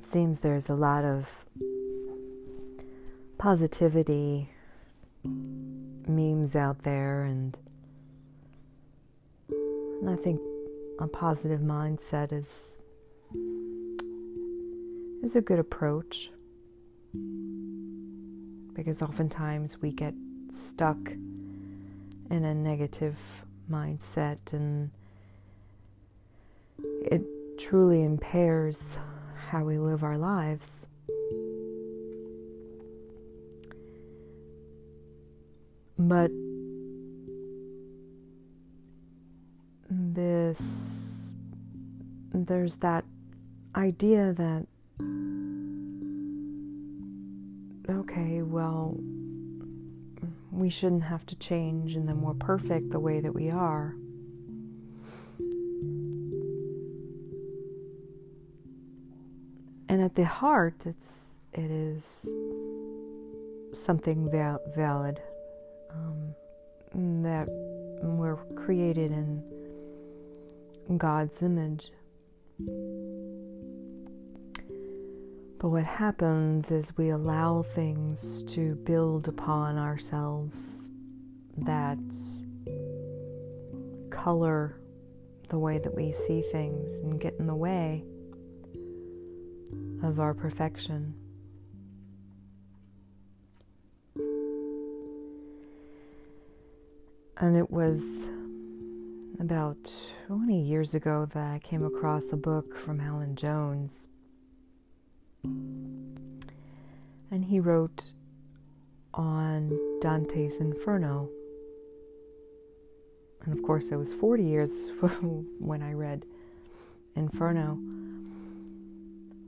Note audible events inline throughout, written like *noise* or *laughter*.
it seems there's a lot of positivity memes out there, and, and I think a positive mindset is is a good approach. Because oftentimes we get stuck in a negative mindset and it truly impairs how we live our lives. But this, there's that idea that, okay, well, we shouldn't have to change and then we're perfect the way that we are. And at the heart, it's it is something val- valid um, that we're created in God's image. But what happens is we allow things to build upon ourselves that color the way that we see things and get in the way of our perfection. And it was about 20 years ago that I came across a book from Alan Jones. And he wrote on Dante's Inferno. And of course, it was 40 years *laughs* when I read Inferno.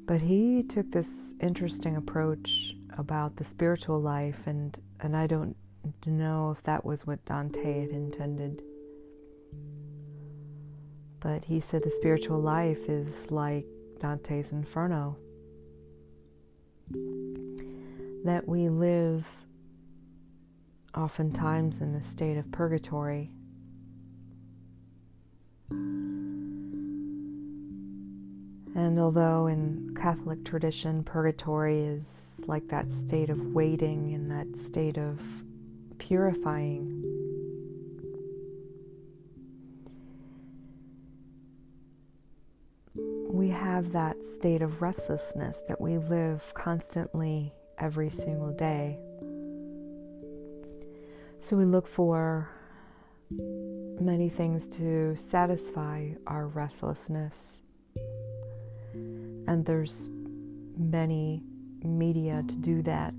But he took this interesting approach about the spiritual life, and, and I don't know if that was what Dante had intended. But he said the spiritual life is like Dante's Inferno. That we live oftentimes in a state of purgatory. And although in Catholic tradition, purgatory is like that state of waiting and that state of purifying. We have that state of restlessness that we live constantly every single day. So we look for many things to satisfy our restlessness. And there's many media to do that.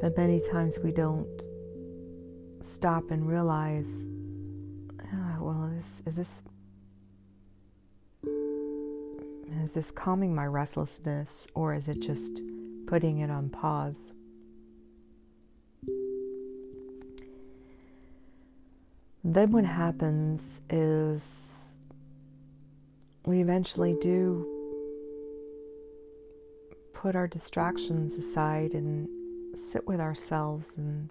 But many times we don't stop and realize, oh, well, is, is this is this calming my restlessness or is it just putting it on pause? Then what happens is we eventually do put our distractions aside and sit with ourselves and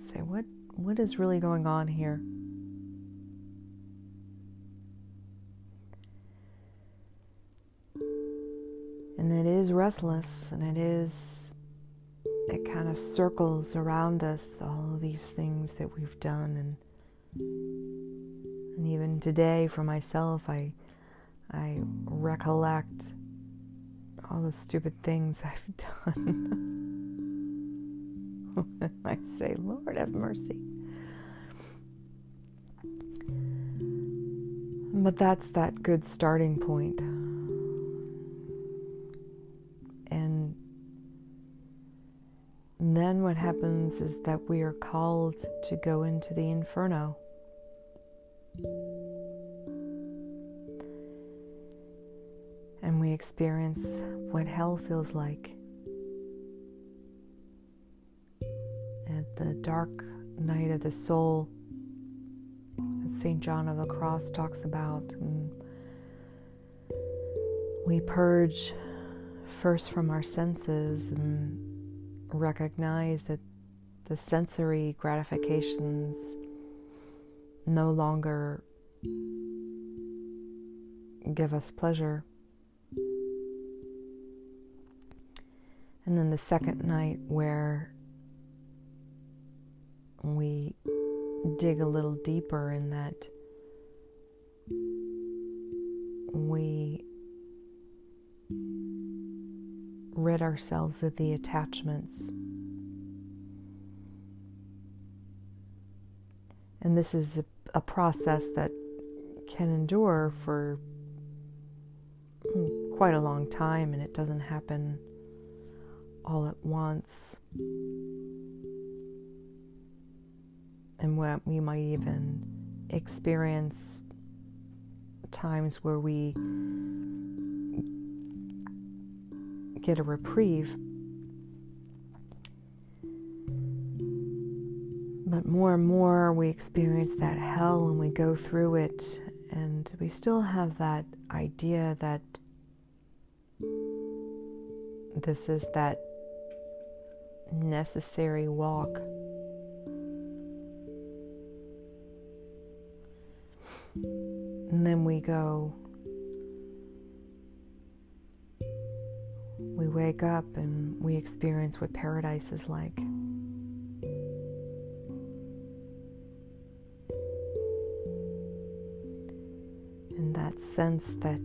say what what is really going on here? And it is restless and it is it kind of circles around us all of these things that we've done and and even today for myself i i recollect all the stupid things *laughs* I've done. *laughs* I say, Lord, have mercy. But that's that good starting point. And then what happens is that we are called to go into the inferno. And we experience what hell feels like. At the dark night of the soul, St. John of the Cross talks about, and we purge first from our senses and recognize that the sensory gratifications no longer give us pleasure. And then the second night, where we dig a little deeper in that we rid ourselves of the attachments. And this is a, a process that can endure for hmm, quite a long time, and it doesn't happen all at once. And what we might even experience times where we get a reprieve. But more and more we experience that hell and we go through it, and we still have that idea that this is that necessary walk. And then we go, we wake up and we experience what paradise is like. That sense that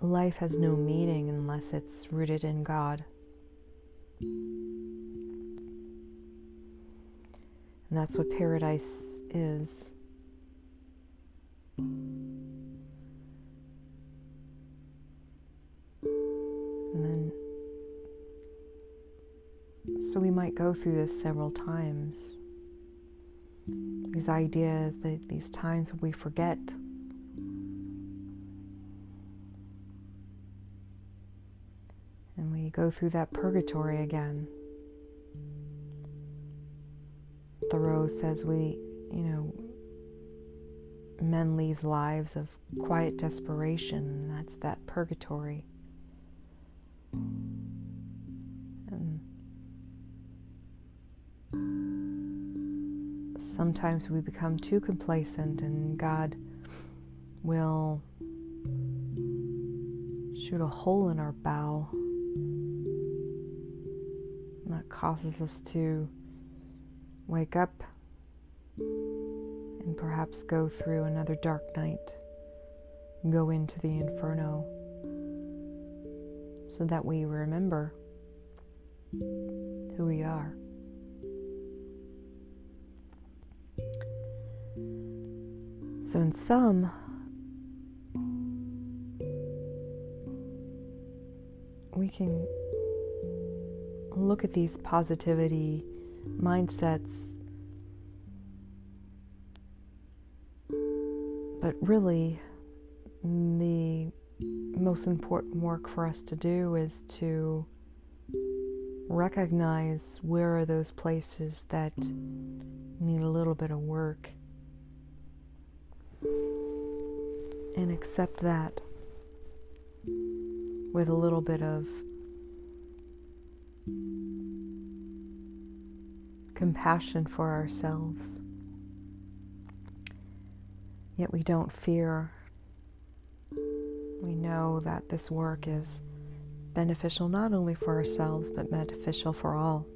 life has no meaning unless it's rooted in God. And that's what paradise is. And then, so we might go through this several times. These ideas, these times we forget And we go through that purgatory again. Thoreau says we, you know, men leave lives of quiet desperation. That's that purgatory. Sometimes we become too complacent, and God will shoot a hole in our bow And that causes us to wake up and perhaps go through another dark night, go into the inferno, so that we remember who we are. So, in sum, we can look at these positivity mindsets, but really, the most important work for us to do is to recognize where are those places that need a little bit of work and accept that with a little bit of compassion for ourselves. Yet we don't fear. We know that this work is beneficial not only for ourselves, but beneficial for all.